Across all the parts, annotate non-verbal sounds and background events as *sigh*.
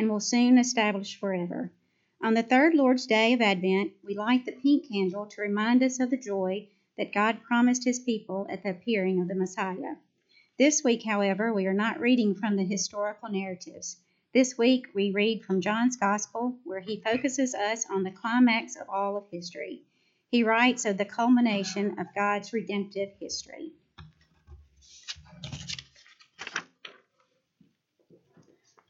and will soon establish forever. On the third Lord's Day of Advent, we light the pink candle to remind us of the joy that God promised his people at the appearing of the Messiah. This week, however, we are not reading from the historical narratives. This week, we read from John's Gospel, where he focuses us on the climax of all of history. He writes of the culmination of God's redemptive history.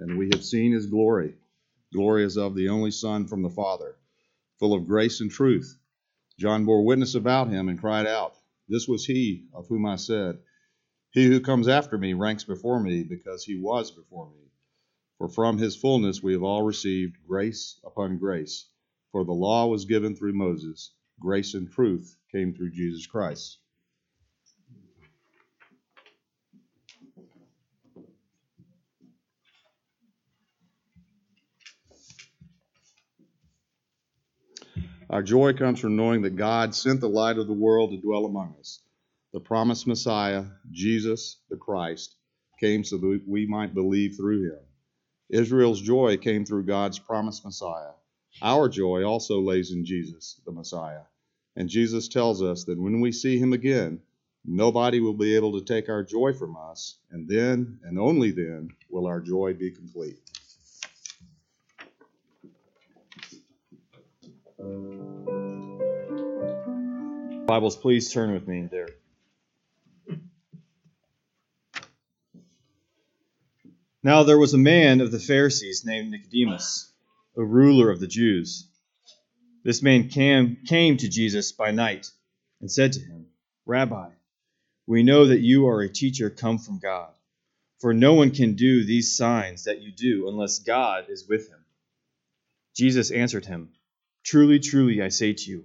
and we have seen his glory. Glory as of the only Son from the Father, full of grace and truth. John bore witness about him and cried out, This was he of whom I said, He who comes after me ranks before me, because he was before me. For from his fullness we have all received grace upon grace. For the law was given through Moses, grace and truth came through Jesus Christ. Our joy comes from knowing that God sent the light of the world to dwell among us. The promised Messiah, Jesus the Christ, came so that we might believe through him. Israel's joy came through God's promised Messiah. Our joy also lays in Jesus, the Messiah. And Jesus tells us that when we see him again, nobody will be able to take our joy from us, and then, and only then, will our joy be complete. Bibles, please turn with me there. Now there was a man of the Pharisees named Nicodemus, a ruler of the Jews. This man came, came to Jesus by night and said to him, Rabbi, we know that you are a teacher come from God, for no one can do these signs that you do unless God is with him. Jesus answered him, Truly, truly, I say to you,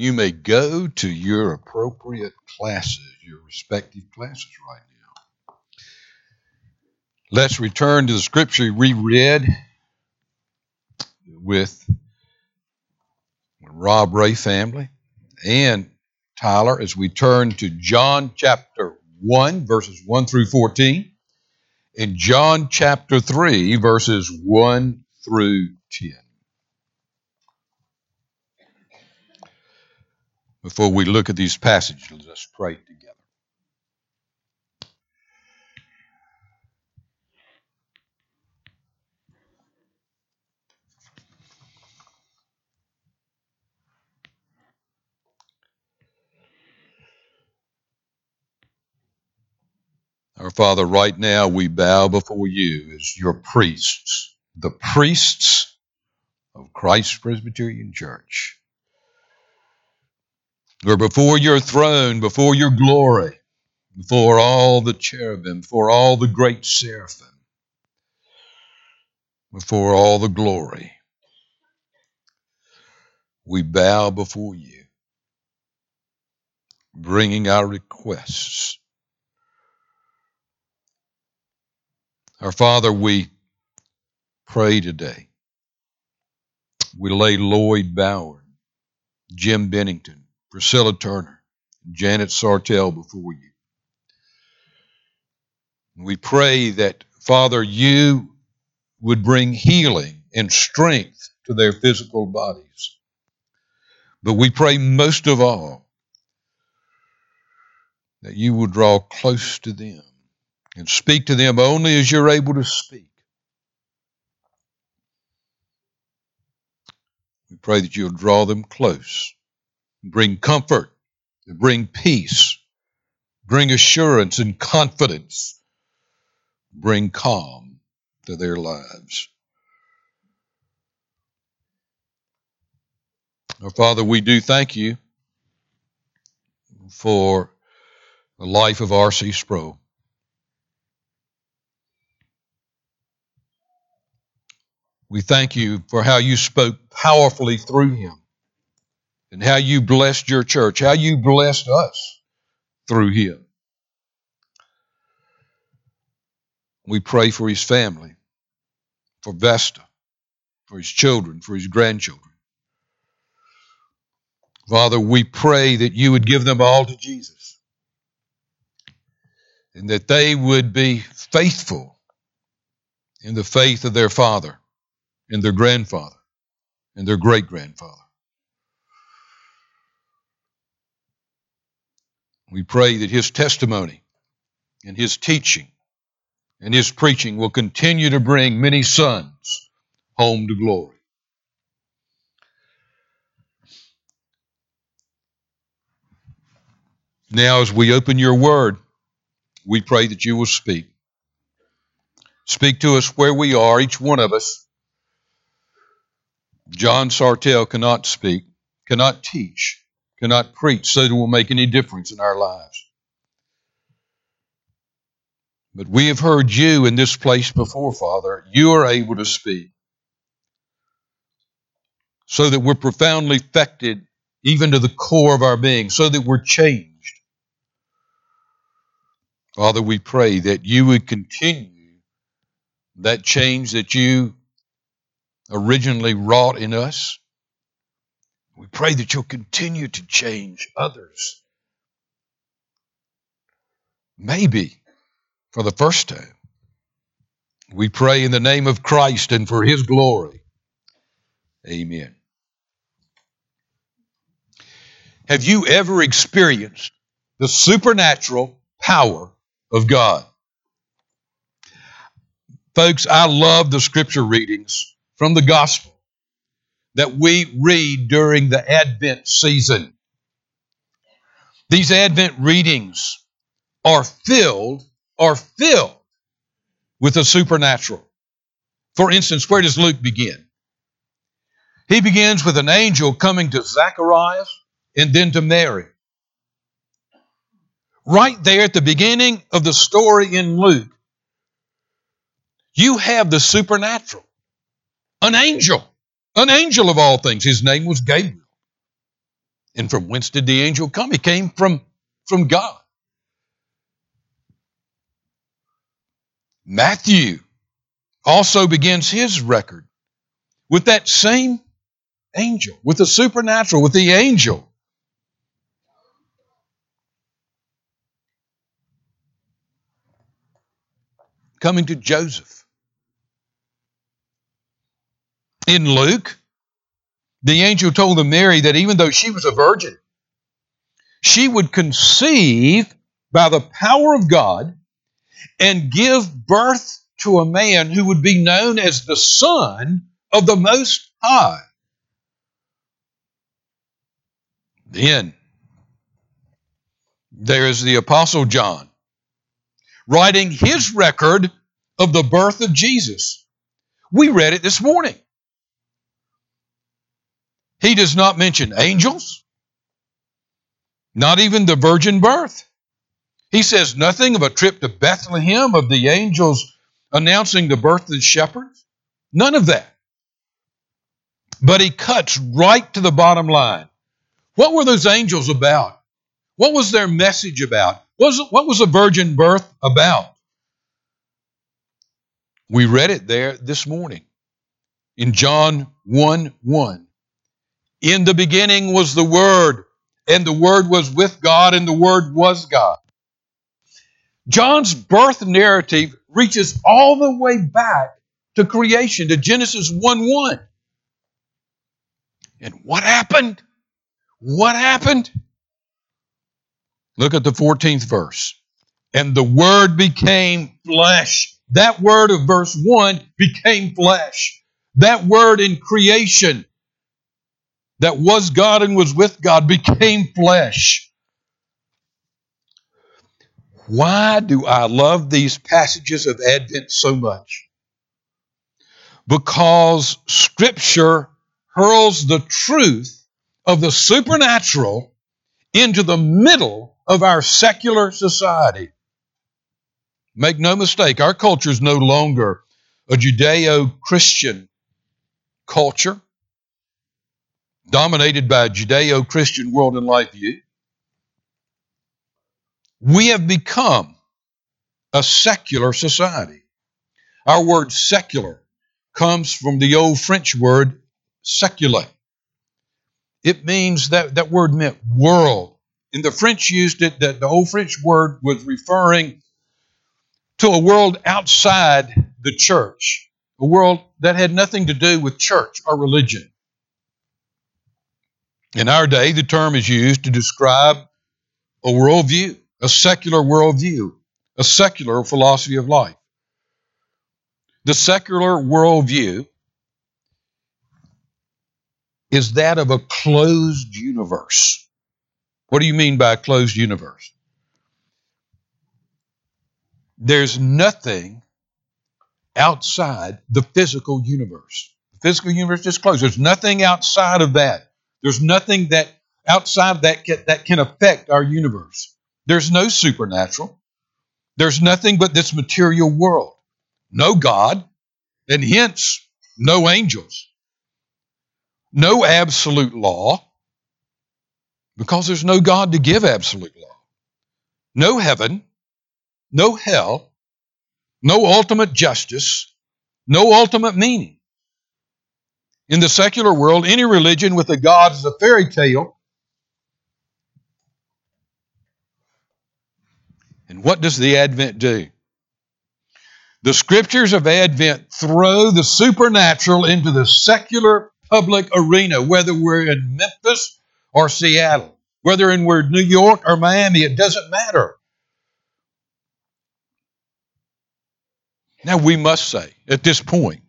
You may go to your appropriate classes, your respective classes right now. Let's return to the scripture we read with Rob Ray family and Tyler as we turn to John chapter 1, verses 1 through 14, and John chapter 3, verses 1 through 10. Before we look at these passages, let us pray together. Our Father, right now we bow before you as your priests, the priests of Christ Presbyterian Church. Before your throne, before your glory, before all the cherubim, before all the great seraphim, before all the glory. We bow before you, bringing our requests. Our Father, we pray today. We lay Lloyd Bauer, Jim Bennington, Priscilla Turner, Janet Sartelle before you. We pray that, Father, you would bring healing and strength to their physical bodies. But we pray most of all that you would draw close to them and speak to them only as you're able to speak. We pray that you'll draw them close, bring comfort, bring peace, bring assurance and confidence, bring calm to their lives. Our Father, we do thank you for the life of R.C. Sproul. We thank you for how you spoke powerfully through him and how you blessed your church, how you blessed us through him. We pray for his family, for Vesta, for his children, for his grandchildren. Father, we pray that you would give them all to Jesus and that they would be faithful in the faith of their father and their grandfather and their great grandfather. We pray that his testimony and his teaching and his preaching will continue to bring many sons home to glory. Now, as we open your word, we pray that you will speak. Speak to us where we are, each one of us. John Sartelle cannot speak, cannot teach, cannot preach, so that it will make any difference in our lives. But we have heard you in this place before, Father. You are able to speak. So that we're profoundly affected even to the core of our being, so that we're changed. Father, we pray that you would continue that change that you originally wrought in us. We pray that you'll continue to change others. Maybe for the first time. We pray in the name of Christ and for his glory. Amen. Have you ever experienced the supernatural power of God? Folks, I love the scripture readings from the gospel that we read during the Advent season. These Advent readings are filled, are filled with the supernatural. For instance, where does Luke begin? He begins with an angel coming to Zacharias and then to Mary. Right there at the beginning of the story in Luke, you have the supernatural. An angel, an angel of all things. His name was Gabriel. And from whence did the angel come? He came from, from God. Matthew also begins his record with that same angel, with the supernatural, with the angel. Coming to Joseph. In Luke, the angel told the Mary that even though she was a virgin, she would conceive by the power of God and give birth to a man who would be known as the Son of the Most High. Then there is the Apostle John writing his record of the birth of Jesus. We read it this morning. He does not mention angels, not even the virgin birth. He says nothing of a trip to Bethlehem, of the angels announcing the birth of the shepherds. None of that. But he cuts right to the bottom line. What were those angels about? What was their message about? What was, what was a virgin birth about? We read it there this morning in John 1 1. In the beginning was the Word, and the Word was with God, and the Word was God. John's birth narrative reaches all the way back to creation, to Genesis 1 1. And what happened? What happened? Look at the 14th verse. And the Word became flesh. That word of verse 1 became flesh. That word in creation that was God and was with God became flesh. Why do I love these passages of Advent so much? Because Scripture hurls the truth of the supernatural into the middle of our secular society. Make no mistake, our culture is no longer a Judeo Christian culture dominated by a Judeo Christian world and life view. We have become a secular society. Our word secular comes from the old French word secule. It means that that word meant world. And the French used it, that the old French word was referring to a world outside the church, a world that had nothing to do with church or religion. In our day, the term is used to describe a worldview, a secular worldview, a secular philosophy of life. The secular worldview is that of a closed universe. What do you mean by a closed universe? There's nothing outside the physical universe. The physical universe is closed. There's nothing outside of that. There's nothing that outside that can, that can affect our universe. There's no supernatural. There's nothing but this material world. No God, and hence no angels. No absolute law, because there's no God to give absolute law. No heaven, no hell, no ultimate justice, no ultimate meaning. In the secular world, any religion with a God is a fairy tale. And what does the Advent do? The scriptures of Advent throw the supernatural into the secular public arena, whether we're in Memphis or Seattle, whether in we're New York or Miami, it doesn't matter. Now, we must say at this point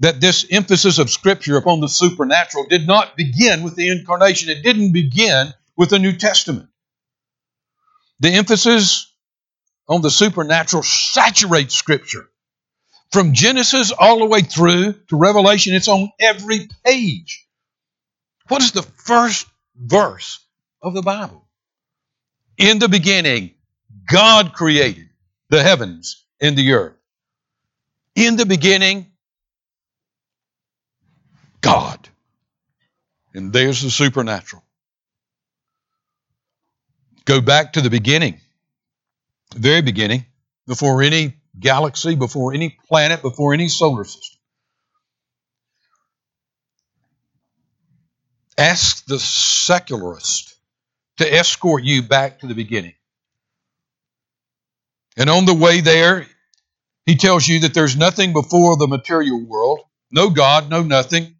that this emphasis of Scripture upon the supernatural did not begin with the incarnation, it didn't begin with the New Testament. The emphasis on the supernatural saturates Scripture. From Genesis all the way through to Revelation, it's on every page. What is the first verse of the Bible? In the beginning, God created the heavens and the earth. In the beginning, God. And there's the supernatural. Go back to the beginning, the very beginning, before any galaxy, before any planet, before any solar system. Ask the secularist to escort you back to the beginning. And on the way there, he tells you that there's nothing before the material world no God, no nothing.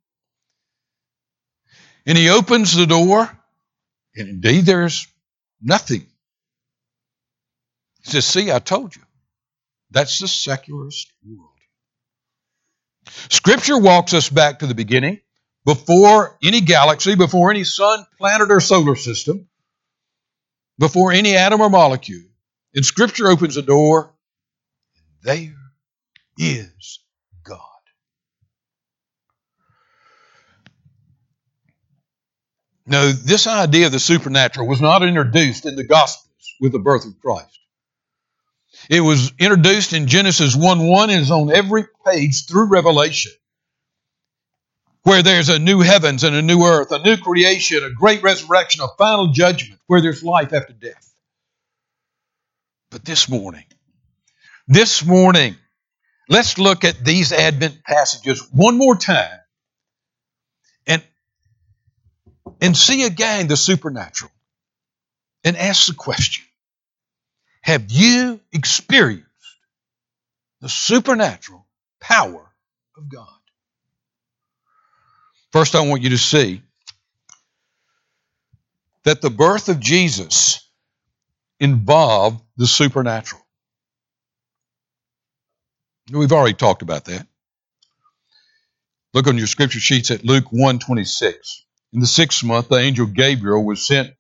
And he opens the door, and indeed there's nothing. He says, See, I told you. That's the secularist world. Scripture walks us back to the beginning, before any galaxy, before any sun, planet, or solar system, before any atom or molecule. And Scripture opens a door, and there is God. No, this idea of the supernatural was not introduced in the Gospels with the birth of Christ. It was introduced in Genesis 1 1 and is on every page through Revelation, where there's a new heavens and a new earth, a new creation, a great resurrection, a final judgment, where there's life after death. But this morning, this morning, let's look at these Advent passages one more time and, and see again the supernatural and ask the question Have you experienced the supernatural power of God? First, I want you to see that the birth of Jesus involved the supernatural. We've already talked about that. Look on your scripture sheets at Luke 1:26. In the sixth month, the angel Gabriel was sent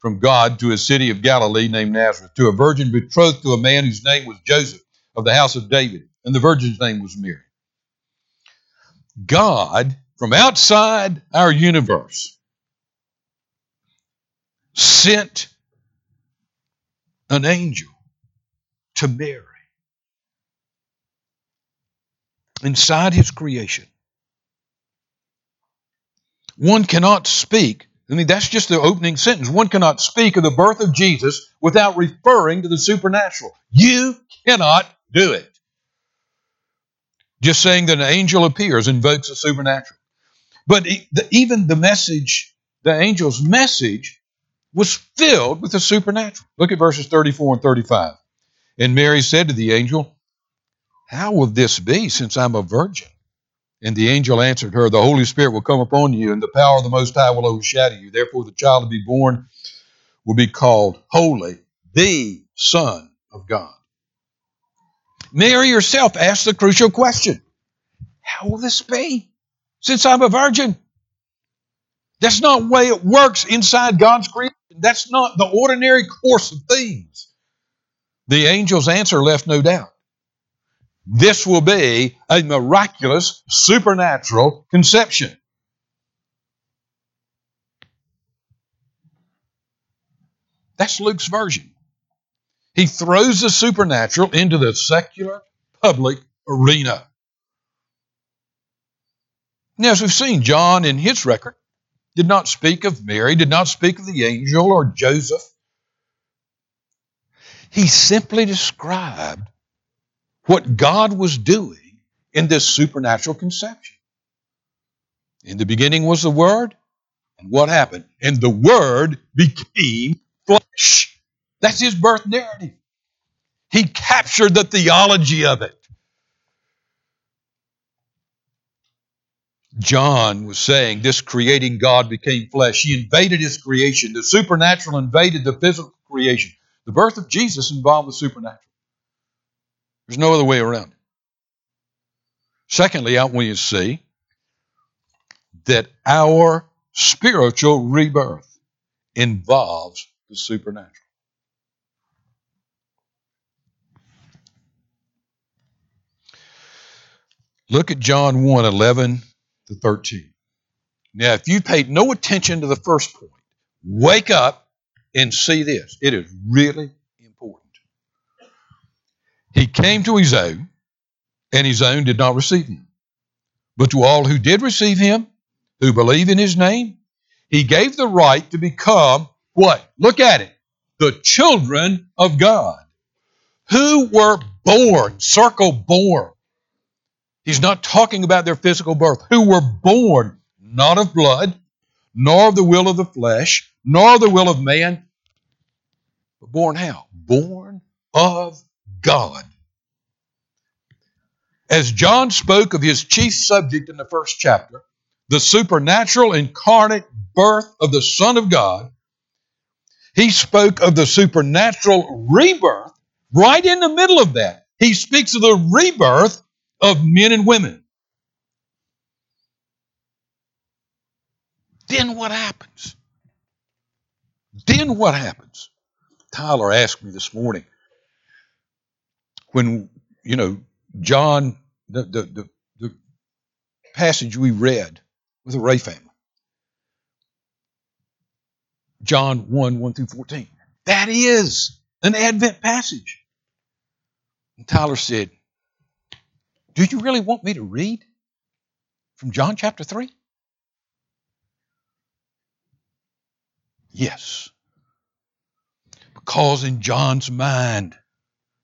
from God to a city of Galilee named Nazareth, to a virgin betrothed to a man whose name was Joseph of the house of David, and the virgin's name was Mary. God, from outside our universe, sent an angel to Mary inside his creation. One cannot speak, I mean, that's just the opening sentence. One cannot speak of the birth of Jesus without referring to the supernatural. You cannot do it. Just saying that an angel appears invokes the supernatural. But even the message, the angel's message, was filled with the supernatural. Look at verses 34 and 35. And Mary said to the angel, How will this be since I'm a virgin? And the angel answered her, The Holy Spirit will come upon you, and the power of the Most High will overshadow you. Therefore, the child to be born will be called Holy, the Son of God. Mary herself asked the crucial question How will this be since I'm a virgin? That's not the way it works inside God's creation. That's not the ordinary course of things. The angel's answer left no doubt. This will be a miraculous, supernatural conception. That's Luke's version. He throws the supernatural into the secular public arena. Now, as we've seen, John in his record did not speak of Mary, did not speak of the angel or Joseph. He simply described what God was doing in this supernatural conception. In the beginning was the Word, and what happened? And the Word became flesh. That's his birth narrative. He captured the theology of it. John was saying this creating God became flesh. He invaded his creation. The supernatural invaded the physical creation. The birth of Jesus involved the supernatural. There's no other way around it. Secondly, I want you to see that our spiritual rebirth involves the supernatural. Look at John 1 11 to 13. Now, if you paid no attention to the first point, wake up and see this. It is really. He came to his own, and his own did not receive him. But to all who did receive him, who believe in his name, he gave the right to become what? Look at it. The children of God, who were born, circle born. He's not talking about their physical birth, who were born not of blood, nor of the will of the flesh, nor the will of man, but born how? Born of God. As John spoke of his chief subject in the first chapter, the supernatural incarnate birth of the Son of God, he spoke of the supernatural rebirth right in the middle of that. He speaks of the rebirth of men and women. Then what happens? Then what happens? Tyler asked me this morning, when you know John, the the the, the passage we read with the Ray family, John one one through fourteen. That is an Advent passage. And Tyler said, "Do you really want me to read from John chapter three? Yes. Because in John's mind,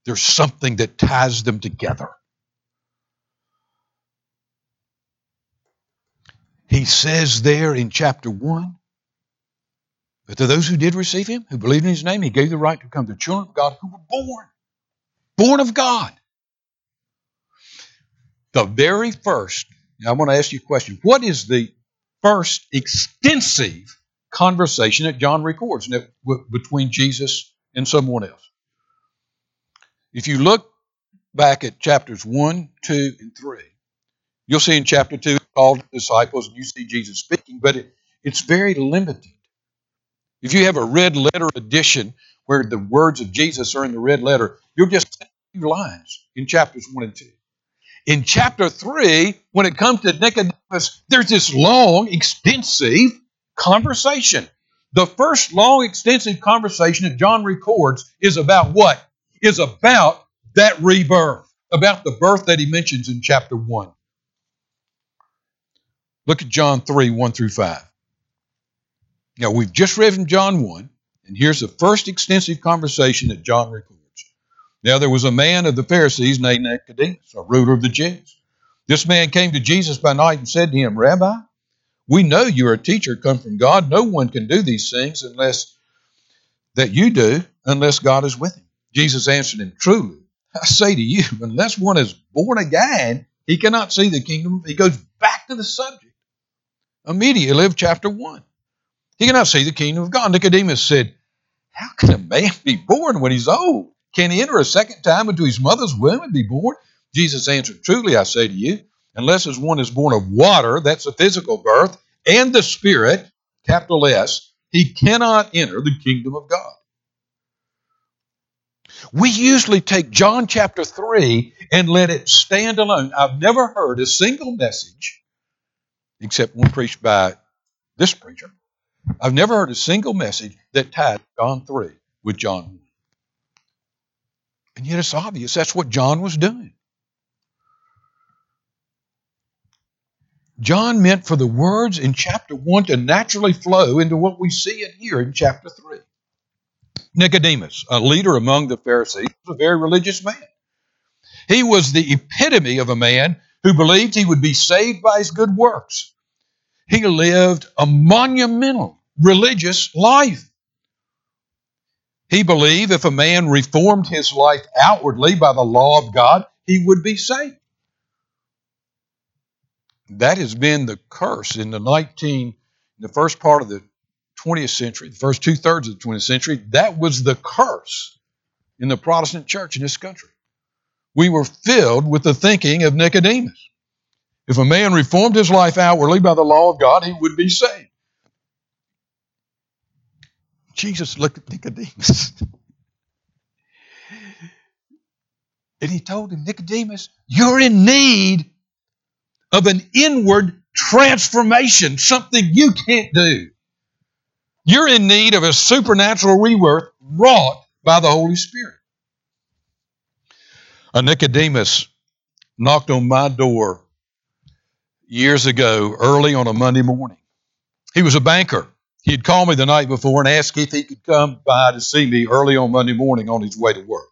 there's something that ties them together. He says there in chapter 1 that to those who did receive him, who believed in his name, he gave the right to become the children of God who were born, born of God. The very first, now I want to ask you a question. What is the first extensive conversation that John records between Jesus and someone else? If you look back at chapters 1, 2, and 3, you'll see in chapter 2, all the disciples, and you see Jesus speaking, but it, it's very limited. If you have a red letter edition where the words of Jesus are in the red letter, you'll just see few lines in chapters 1 and 2. In chapter 3, when it comes to Nicodemus, there's this long, extensive conversation. The first long, extensive conversation that John records is about what? Is about that rebirth, about the birth that he mentions in chapter 1. Look at John 3 1 through 5. Now, we've just read from John 1, and here's the first extensive conversation that John records. Now, there was a man of the Pharisees named Nicodemus, a ruler of the Jews. This man came to Jesus by night and said to him, Rabbi, we know you are a teacher come from God. No one can do these things unless that you do, unless God is with him. Jesus answered him, Truly, I say to you, *laughs* unless one is born again, he cannot see the kingdom. He goes back to the subject immediately of chapter 1. He cannot see the kingdom of God. Nicodemus said, How can a man be born when he's old? Can he enter a second time into his mother's womb and be born? Jesus answered, Truly, I say to you, unless as one is born of water, that's a physical birth, and the Spirit, capital S, he cannot enter the kingdom of God. We usually take John chapter 3 and let it stand alone. I've never heard a single message, except one preached by this preacher. I've never heard a single message that tied John 3 with John 1. And yet it's obvious that's what John was doing. John meant for the words in chapter 1 to naturally flow into what we see and hear in chapter 3. Nicodemus, a leader among the Pharisees, was a very religious man. He was the epitome of a man who believed he would be saved by his good works. He lived a monumental religious life. He believed if a man reformed his life outwardly by the law of God, he would be saved that has been the curse in the 19 the first part of the 20th century the first two-thirds of the 20th century that was the curse in the protestant church in this country. We were filled with the thinking of nicodemus. If a man reformed his life outwardly by the law of god he would be saved. Jesus looked at nicodemus. *laughs* And he told him nicodemus you're in need of an inward transformation, something you can't do. You're in need of a supernatural rebirth wrought by the Holy Spirit. A Nicodemus knocked on my door years ago, early on a Monday morning. He was a banker. He had called me the night before and asked if he could come by to see me early on Monday morning on his way to work.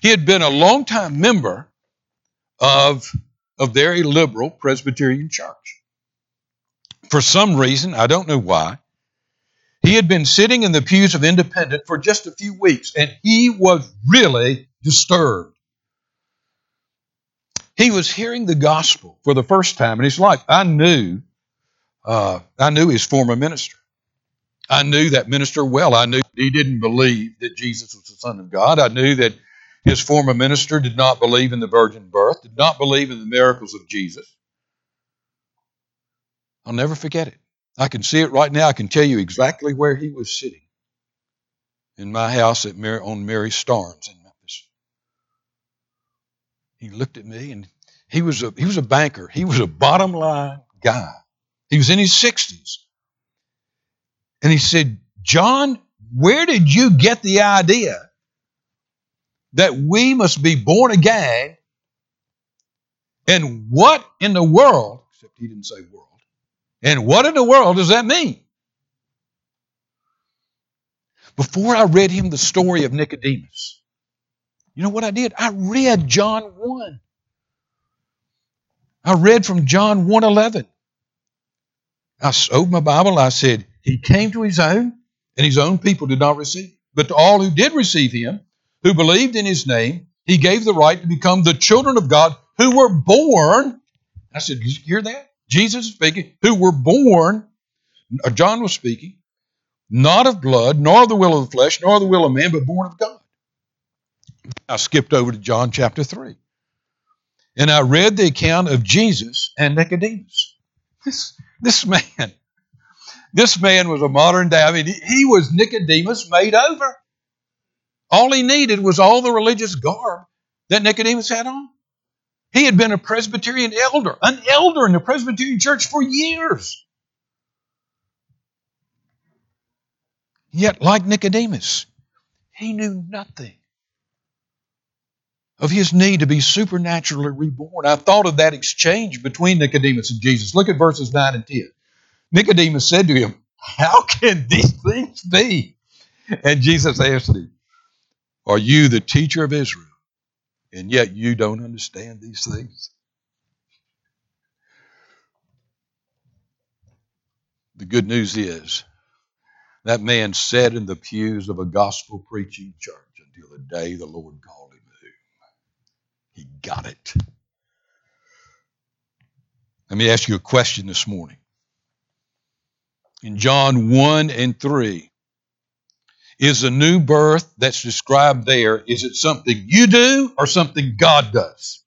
He had been a longtime member of a very liberal Presbyterian church. For some reason, I don't know why, he had been sitting in the pews of Independent for just a few weeks, and he was really disturbed. He was hearing the gospel for the first time in his life. I knew, uh, I knew his former minister. I knew that minister well. I knew he didn't believe that Jesus was the Son of God. I knew that his former minister did not believe in the virgin birth, did not believe in the miracles of Jesus. I'll never forget it. I can see it right now. I can tell you exactly where he was sitting in my house at Mary, on Mary Starnes in Memphis. He looked at me and he was a he was a banker. He was a bottom line guy. He was in his 60s. And he said, John, where did you get the idea that we must be born again? And what in the world, except he didn't say world, and what in the world does that mean? Before I read him the story of Nicodemus, you know what I did? I read John 1. I read from John 1:11. I opened my Bible. I said, He came to His own, and His own people did not receive. But to all who did receive Him, who believed in His name, He gave the right to become the children of God who were born. I said, Did you hear that? Jesus is speaking, who were born, uh, John was speaking, not of blood, nor of the will of the flesh, nor of the will of man, but born of God. I skipped over to John chapter 3. And I read the account of Jesus and Nicodemus. This, this *laughs* man, this man was a modern day, I mean, he, he was Nicodemus made over. All he needed was all the religious garb that Nicodemus had on. He had been a Presbyterian elder, an elder in the Presbyterian church for years. Yet, like Nicodemus, he knew nothing of his need to be supernaturally reborn. I thought of that exchange between Nicodemus and Jesus. Look at verses 9 and 10. Nicodemus said to him, How can these things be? And Jesus answered him, Are you the teacher of Israel, and yet you don't understand these things? The good news is that man sat in the pews of a gospel preaching church until the day the Lord called him home. He got it. Let me ask you a question this morning. In John 1 and 3, is the new birth that's described there, is it something you do or something God does?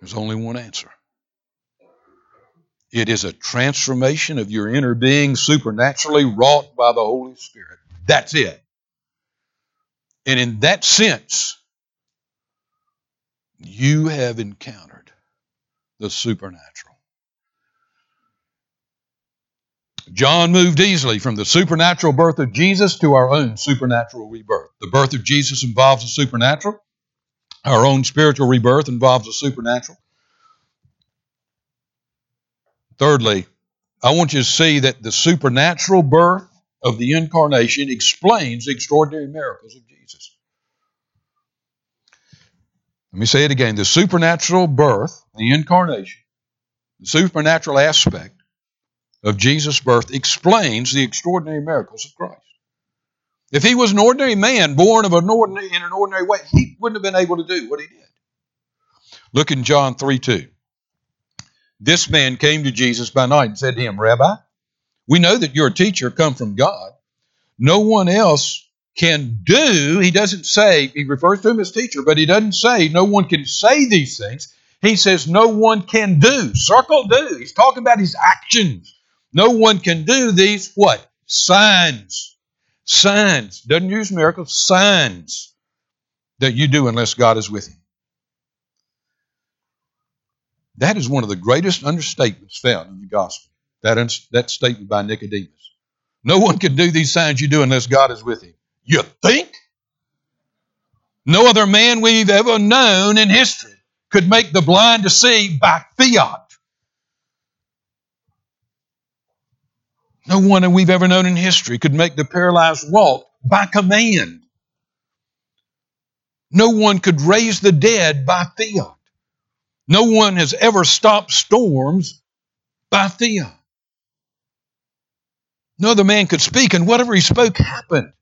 There's only one answer. It is a transformation of your inner being supernaturally wrought by the Holy Spirit. That's it. And in that sense, you have encountered the supernatural. John moved easily from the supernatural birth of Jesus to our own supernatural rebirth. The birth of Jesus involves the supernatural. Our own spiritual rebirth involves the supernatural. Thirdly, I want you to see that the supernatural birth of the incarnation explains the extraordinary miracles of Jesus. Let me say it again. The supernatural birth, the incarnation, the supernatural aspect of Jesus' birth explains the extraordinary miracles of Christ. If he was an ordinary man born of an ordinary, in an ordinary way, he wouldn't have been able to do what he did. Look in John 3 2. This man came to Jesus by night and said to him, Rabbi, we know that you're a teacher come from God. No one else can do, he doesn't say, he refers to him as teacher, but he doesn't say no one can say these things. He says no one can do. Circle do. He's talking about his actions. No one can do these what? Signs. Signs. Doesn't use miracles, signs that you do unless God is with you. That is one of the greatest understatements found in the gospel. That, that statement by Nicodemus. No one can do these signs you do unless God is with him. You think? No other man we've ever known in history could make the blind to see by fiat. No one that we've ever known in history could make the paralyzed walk by command. No one could raise the dead by fiat. No one has ever stopped storms by fiat. No other man could speak, and whatever he spoke happened.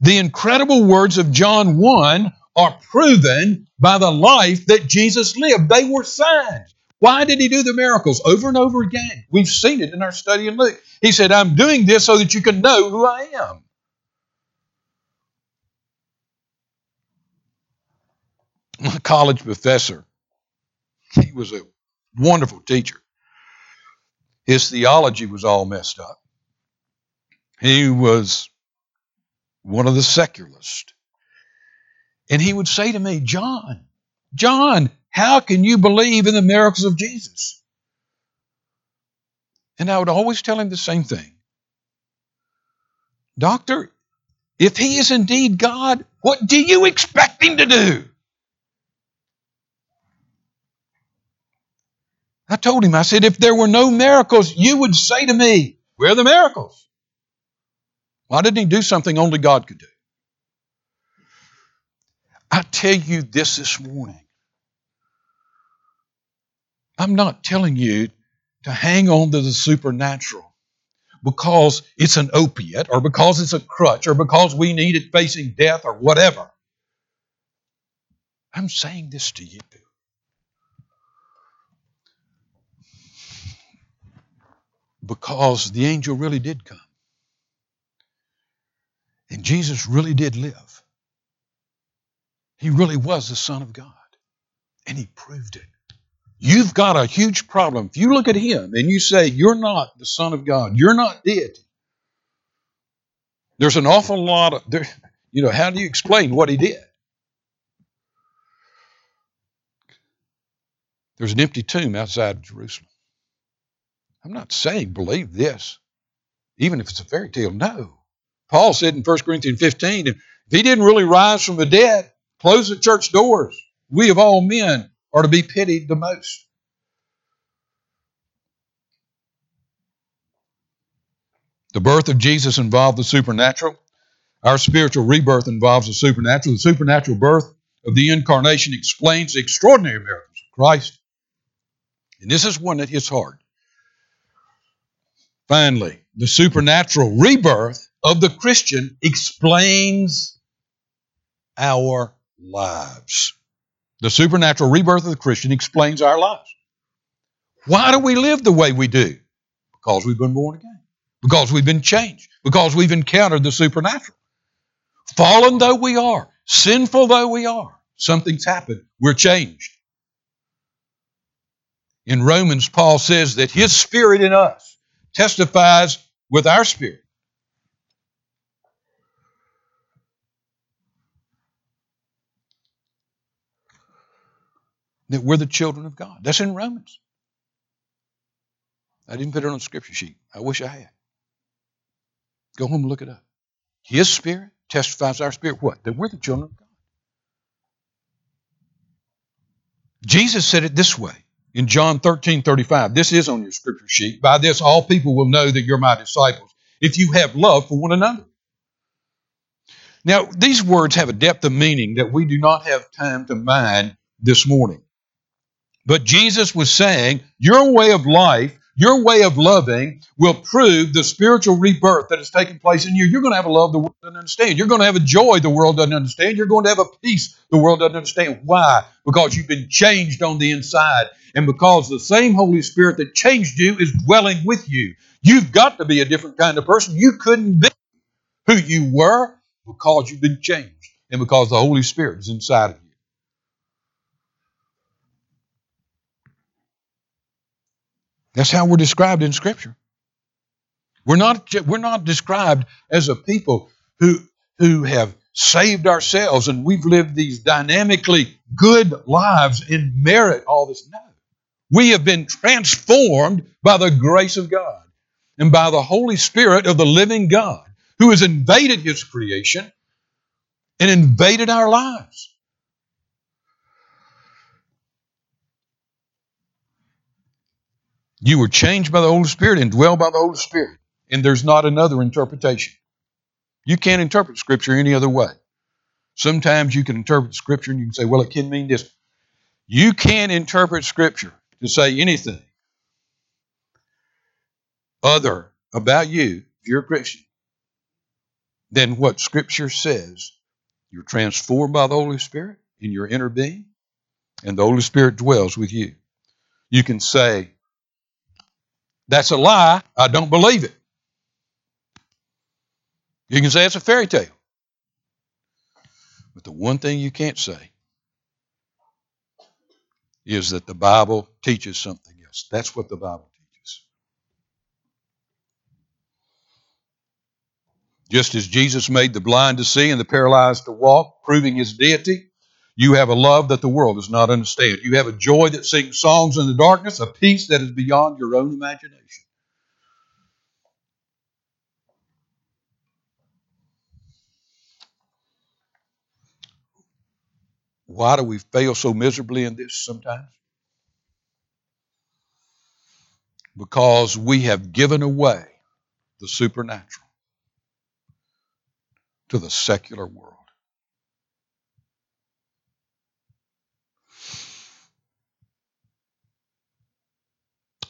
The incredible words of John 1 are proven by the life that Jesus lived. They were signs. Why did he do the miracles over and over again? We've seen it in our study in Luke. He said, I'm doing this so that you can know who I am. My college professor, he was a wonderful teacher. His theology was all messed up. He was one of the secularists. And he would say to me, John, John, how can you believe in the miracles of Jesus? And I would always tell him the same thing Doctor, if he is indeed God, what do you expect him to do? I told him, I said, if there were no miracles, you would say to me, Where are the miracles? Why didn't he do something only God could do? I tell you this this morning. I'm not telling you to hang on to the supernatural because it's an opiate or because it's a crutch or because we need it facing death or whatever. I'm saying this to you. Because the angel really did come. And Jesus really did live. He really was the Son of God. And he proved it. You've got a huge problem. If you look at him and you say, You're not the Son of God, you're not deity, there's an awful lot of, there, you know, how do you explain what he did? There's an empty tomb outside of Jerusalem. I'm not saying believe this, even if it's a fairy tale. No. Paul said in 1 Corinthians 15, if he didn't really rise from the dead, close the church doors. We of all men are to be pitied the most. The birth of Jesus involved the supernatural. Our spiritual rebirth involves the supernatural. The supernatural birth of the incarnation explains the extraordinary miracles of Christ. And this is one that hits hard. Finally, the supernatural rebirth of the Christian explains our lives. The supernatural rebirth of the Christian explains our lives. Why do we live the way we do? Because we've been born again. Because we've been changed. Because we've encountered the supernatural. Fallen though we are, sinful though we are, something's happened. We're changed. In Romans, Paul says that his spirit in us testifies with our spirit. That we're the children of God. That's in Romans. I didn't put it on the scripture sheet. I wish I had. Go home and look it up. His spirit testifies our spirit what? That we're the children of God. Jesus said it this way in John 13 35. This is on your scripture sheet. By this, all people will know that you're my disciples if you have love for one another. Now, these words have a depth of meaning that we do not have time to mine this morning. But Jesus was saying, Your way of life your way of loving will prove the spiritual rebirth that has taken place in you. You're going to have a love the world doesn't understand. You're going to have a joy the world doesn't understand. You're going to have a peace the world doesn't understand. Why? Because you've been changed on the inside. And because the same Holy Spirit that changed you is dwelling with you. You've got to be a different kind of person. You couldn't be who you were because you've been changed and because the Holy Spirit is inside of you. That's how we're described in Scripture. We're not, we're not described as a people who, who have saved ourselves and we've lived these dynamically good lives and merit all this. No. We have been transformed by the grace of God and by the Holy Spirit of the living God who has invaded His creation and invaded our lives. You were changed by the Holy Spirit and dwell by the Holy Spirit. And there's not another interpretation. You can't interpret Scripture any other way. Sometimes you can interpret Scripture and you can say, well, it can mean this. You can't interpret Scripture to say anything other about you, if you're a Christian, than what Scripture says. You're transformed by the Holy Spirit in your inner being, and the Holy Spirit dwells with you. You can say, that's a lie. I don't believe it. You can say it's a fairy tale. But the one thing you can't say is that the Bible teaches something else. That's what the Bible teaches. Just as Jesus made the blind to see and the paralyzed to walk, proving his deity, you have a love that the world does not understand. You have a joy that sings songs in the darkness, a peace that is beyond your own imagination. Why do we fail so miserably in this sometimes? Because we have given away the supernatural to the secular world.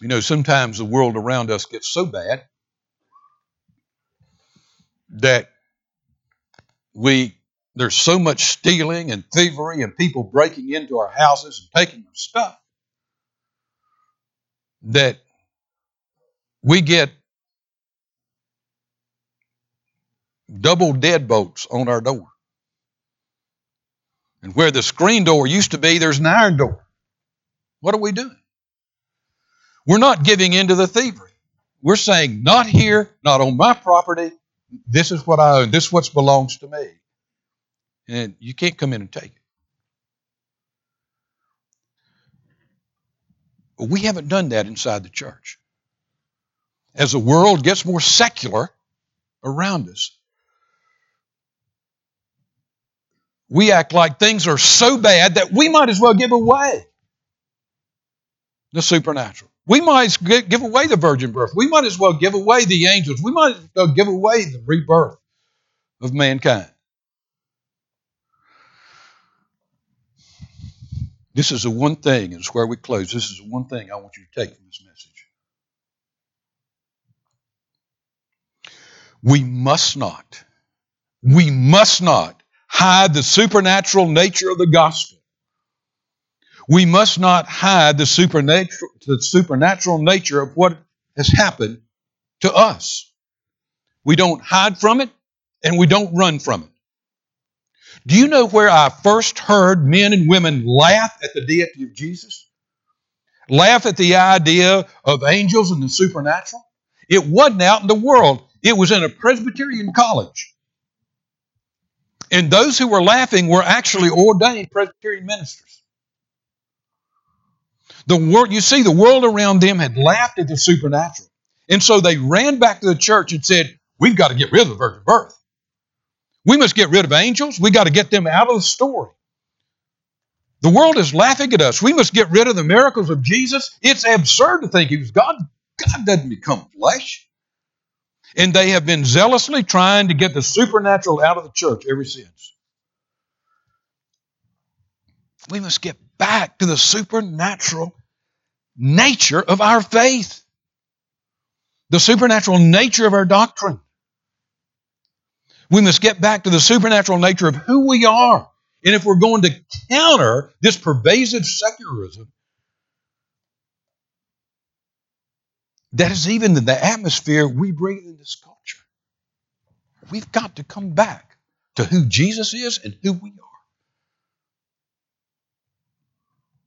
You know, sometimes the world around us gets so bad that we there's so much stealing and thievery and people breaking into our houses and taking our stuff that we get double deadbolts on our door. And where the screen door used to be, there's an iron door. What are we doing? We're not giving in to the thievery. We're saying, not here, not on my property. This is what I own. This is what belongs to me. And you can't come in and take it. But we haven't done that inside the church. As the world gets more secular around us, we act like things are so bad that we might as well give away the supernatural. We might as well give away the virgin birth. We might as well give away the angels. We might as well give away the rebirth of mankind. This is the one thing, and it's where we close. This is the one thing I want you to take from this message. We must not, we must not hide the supernatural nature of the gospel. We must not hide the supernatural, the supernatural nature of what has happened to us. We don't hide from it and we don't run from it. Do you know where I first heard men and women laugh at the deity of Jesus? Laugh at the idea of angels and the supernatural? It wasn't out in the world, it was in a Presbyterian college. And those who were laughing were actually ordained Presbyterian ministers. The world, you see, the world around them had laughed at the supernatural. And so they ran back to the church and said, We've got to get rid of the virgin birth. We must get rid of angels. We've got to get them out of the story. The world is laughing at us. We must get rid of the miracles of Jesus. It's absurd to think he was God. God doesn't become flesh. And they have been zealously trying to get the supernatural out of the church ever since. We must get back to the supernatural nature of our faith, the supernatural nature of our doctrine. We must get back to the supernatural nature of who we are. And if we're going to counter this pervasive secularism, that is even in the atmosphere we breathe in this culture. We've got to come back to who Jesus is and who we are.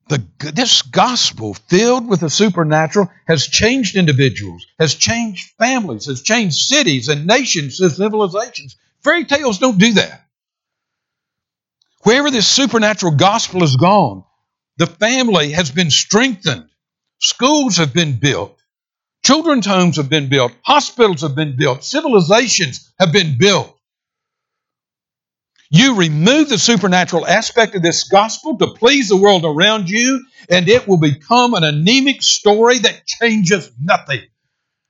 The, this gospel filled with the supernatural has changed individuals, has changed families, has changed cities and nations and civilizations. Fairy tales don't do that. Wherever this supernatural gospel has gone, the family has been strengthened, schools have been built, children's homes have been built, hospitals have been built, civilizations have been built. You remove the supernatural aspect of this gospel to please the world around you, and it will become an anemic story that changes nothing.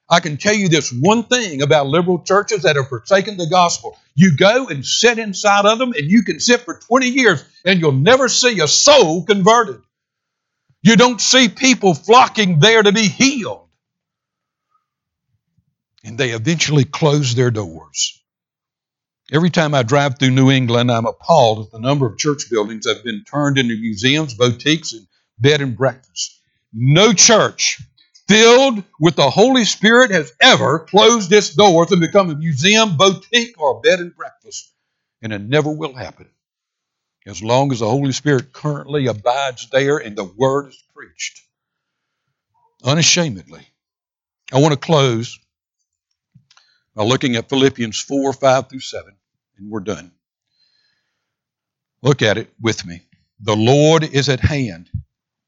I can tell you this one thing about liberal churches that have forsaken the gospel. You go and sit inside of them, and you can sit for 20 years, and you'll never see a soul converted. You don't see people flocking there to be healed. And they eventually close their doors. Every time I drive through New England, I'm appalled at the number of church buildings that have been turned into museums, boutiques, and bed and breakfasts. No church filled with the Holy Spirit has ever closed its doors and become a museum, boutique, or bed and breakfast. And it never will happen as long as the Holy Spirit currently abides there and the Word is preached unashamedly. I want to close by looking at Philippians 4 5 through 7, and we're done. Look at it with me. The Lord is at hand.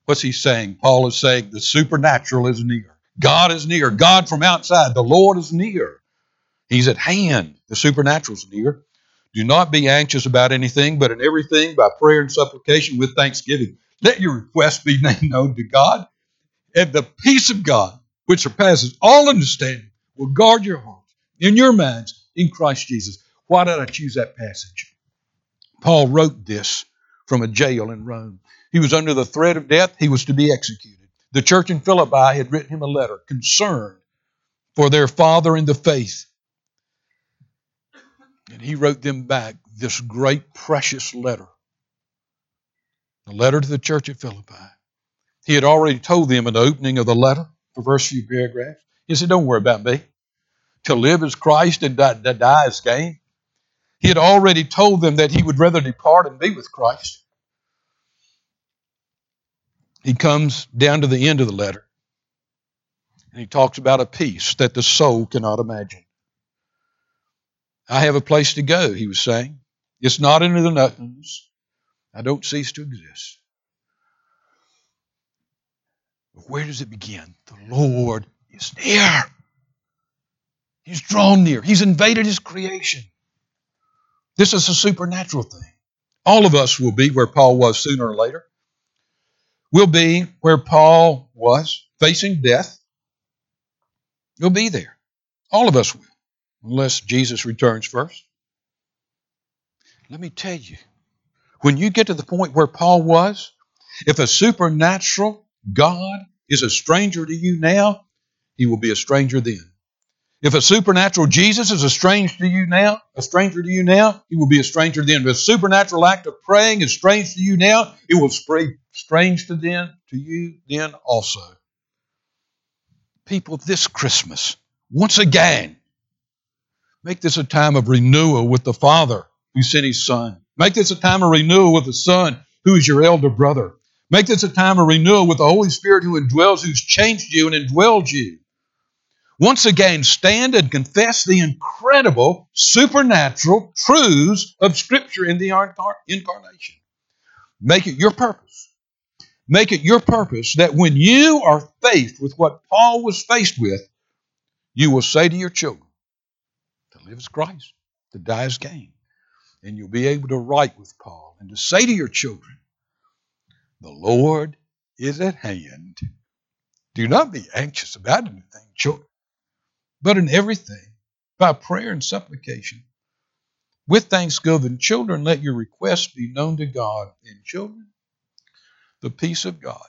What's he saying? Paul is saying the supernatural is near. God is near. God from outside. The Lord is near. He's at hand. The supernatural is near. Do not be anxious about anything, but in everything, by prayer and supplication with thanksgiving, let your requests be *laughs* made known to God. And the peace of God, which surpasses all understanding, will guard your hearts and your minds in Christ Jesus. Why did I choose that passage? Paul wrote this from a jail in Rome. He was under the threat of death, he was to be executed. The church in Philippi had written him a letter concerned for their father in the faith. And he wrote them back this great, precious letter. The letter to the church at Philippi. He had already told them in the opening of the letter, the first few paragraphs, he said, Don't worry about me. To live is Christ and to die is gain. He had already told them that he would rather depart and be with Christ. He comes down to the end of the letter and he talks about a peace that the soul cannot imagine. I have a place to go, he was saying. It's not into the nothingness. I don't cease to exist. But where does it begin? The Lord is near. He's drawn near. He's invaded his creation. This is a supernatural thing. All of us will be where Paul was sooner or later. We'll be where Paul was, facing death. We'll be there. All of us will, unless Jesus returns first. Let me tell you, when you get to the point where Paul was, if a supernatural God is a stranger to you now, he will be a stranger then. If a supernatural Jesus is a stranger to you now, a stranger to you now, he will be a stranger then. If a supernatural act of praying is strange to you now, it will be strange to then to you then also. People, this Christmas, once again, make this a time of renewal with the Father who sent his Son. Make this a time of renewal with the Son who is your elder brother. Make this a time of renewal with the Holy Spirit who indwells, who's changed you and indwells you. Once again, stand and confess the incredible supernatural truths of Scripture in the incarnation. Make it your purpose. Make it your purpose that when you are faced with what Paul was faced with, you will say to your children, to live is Christ, to die is gain. And you'll be able to write with Paul and to say to your children, the Lord is at hand. Do not be anxious about anything, children but in everything, by prayer and supplication. With thanksgiving, children, let your requests be known to God. And children, the peace of God,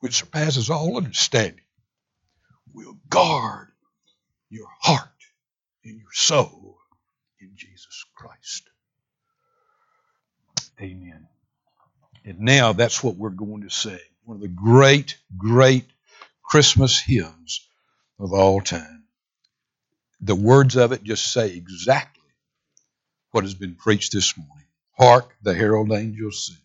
which surpasses all understanding, will guard your heart and your soul in Jesus Christ. Amen. And now that's what we're going to sing. One of the great, great Christmas hymns of all time the words of it just say exactly what has been preached this morning. Hark, the herald angels sing.